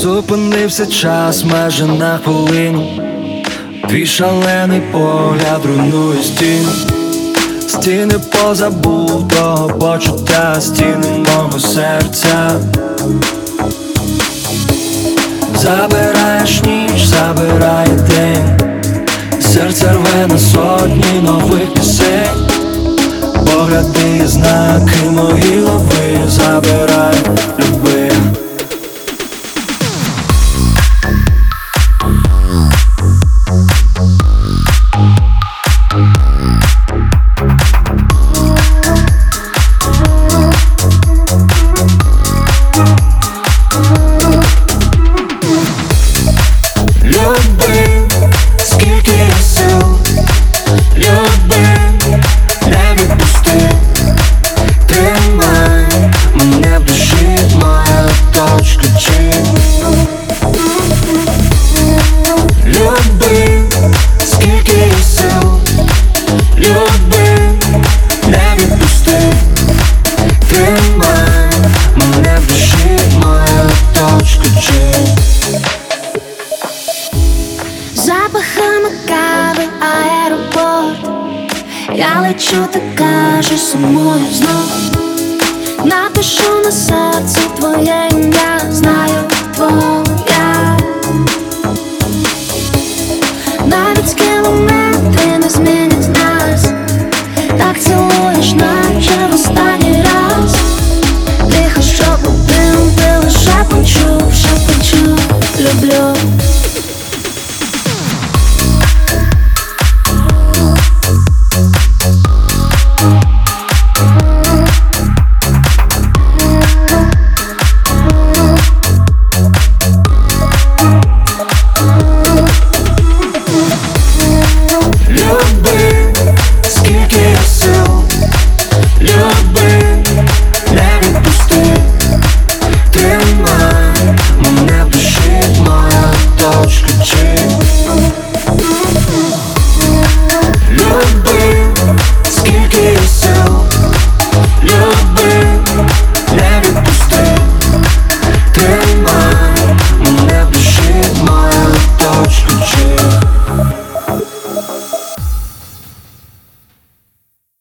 Зупинився час майже на хвилину. Твій шалений погляд руйнує стіни Стіни позабутого почуття, стіни мого серця. Забираєш ніч, забирає день. Серце рве на сотні нових пісень. Погляди, знаки мої лови Забирай, Я лечу, ти кажеш сумою знов. Напишу на серці твоє ім'я, знаю твоя. Навіть кілометри не змінять нас, так цілуєш, наче в останній раз. Тихо, що побив, ти лише почув, що почув, люблю.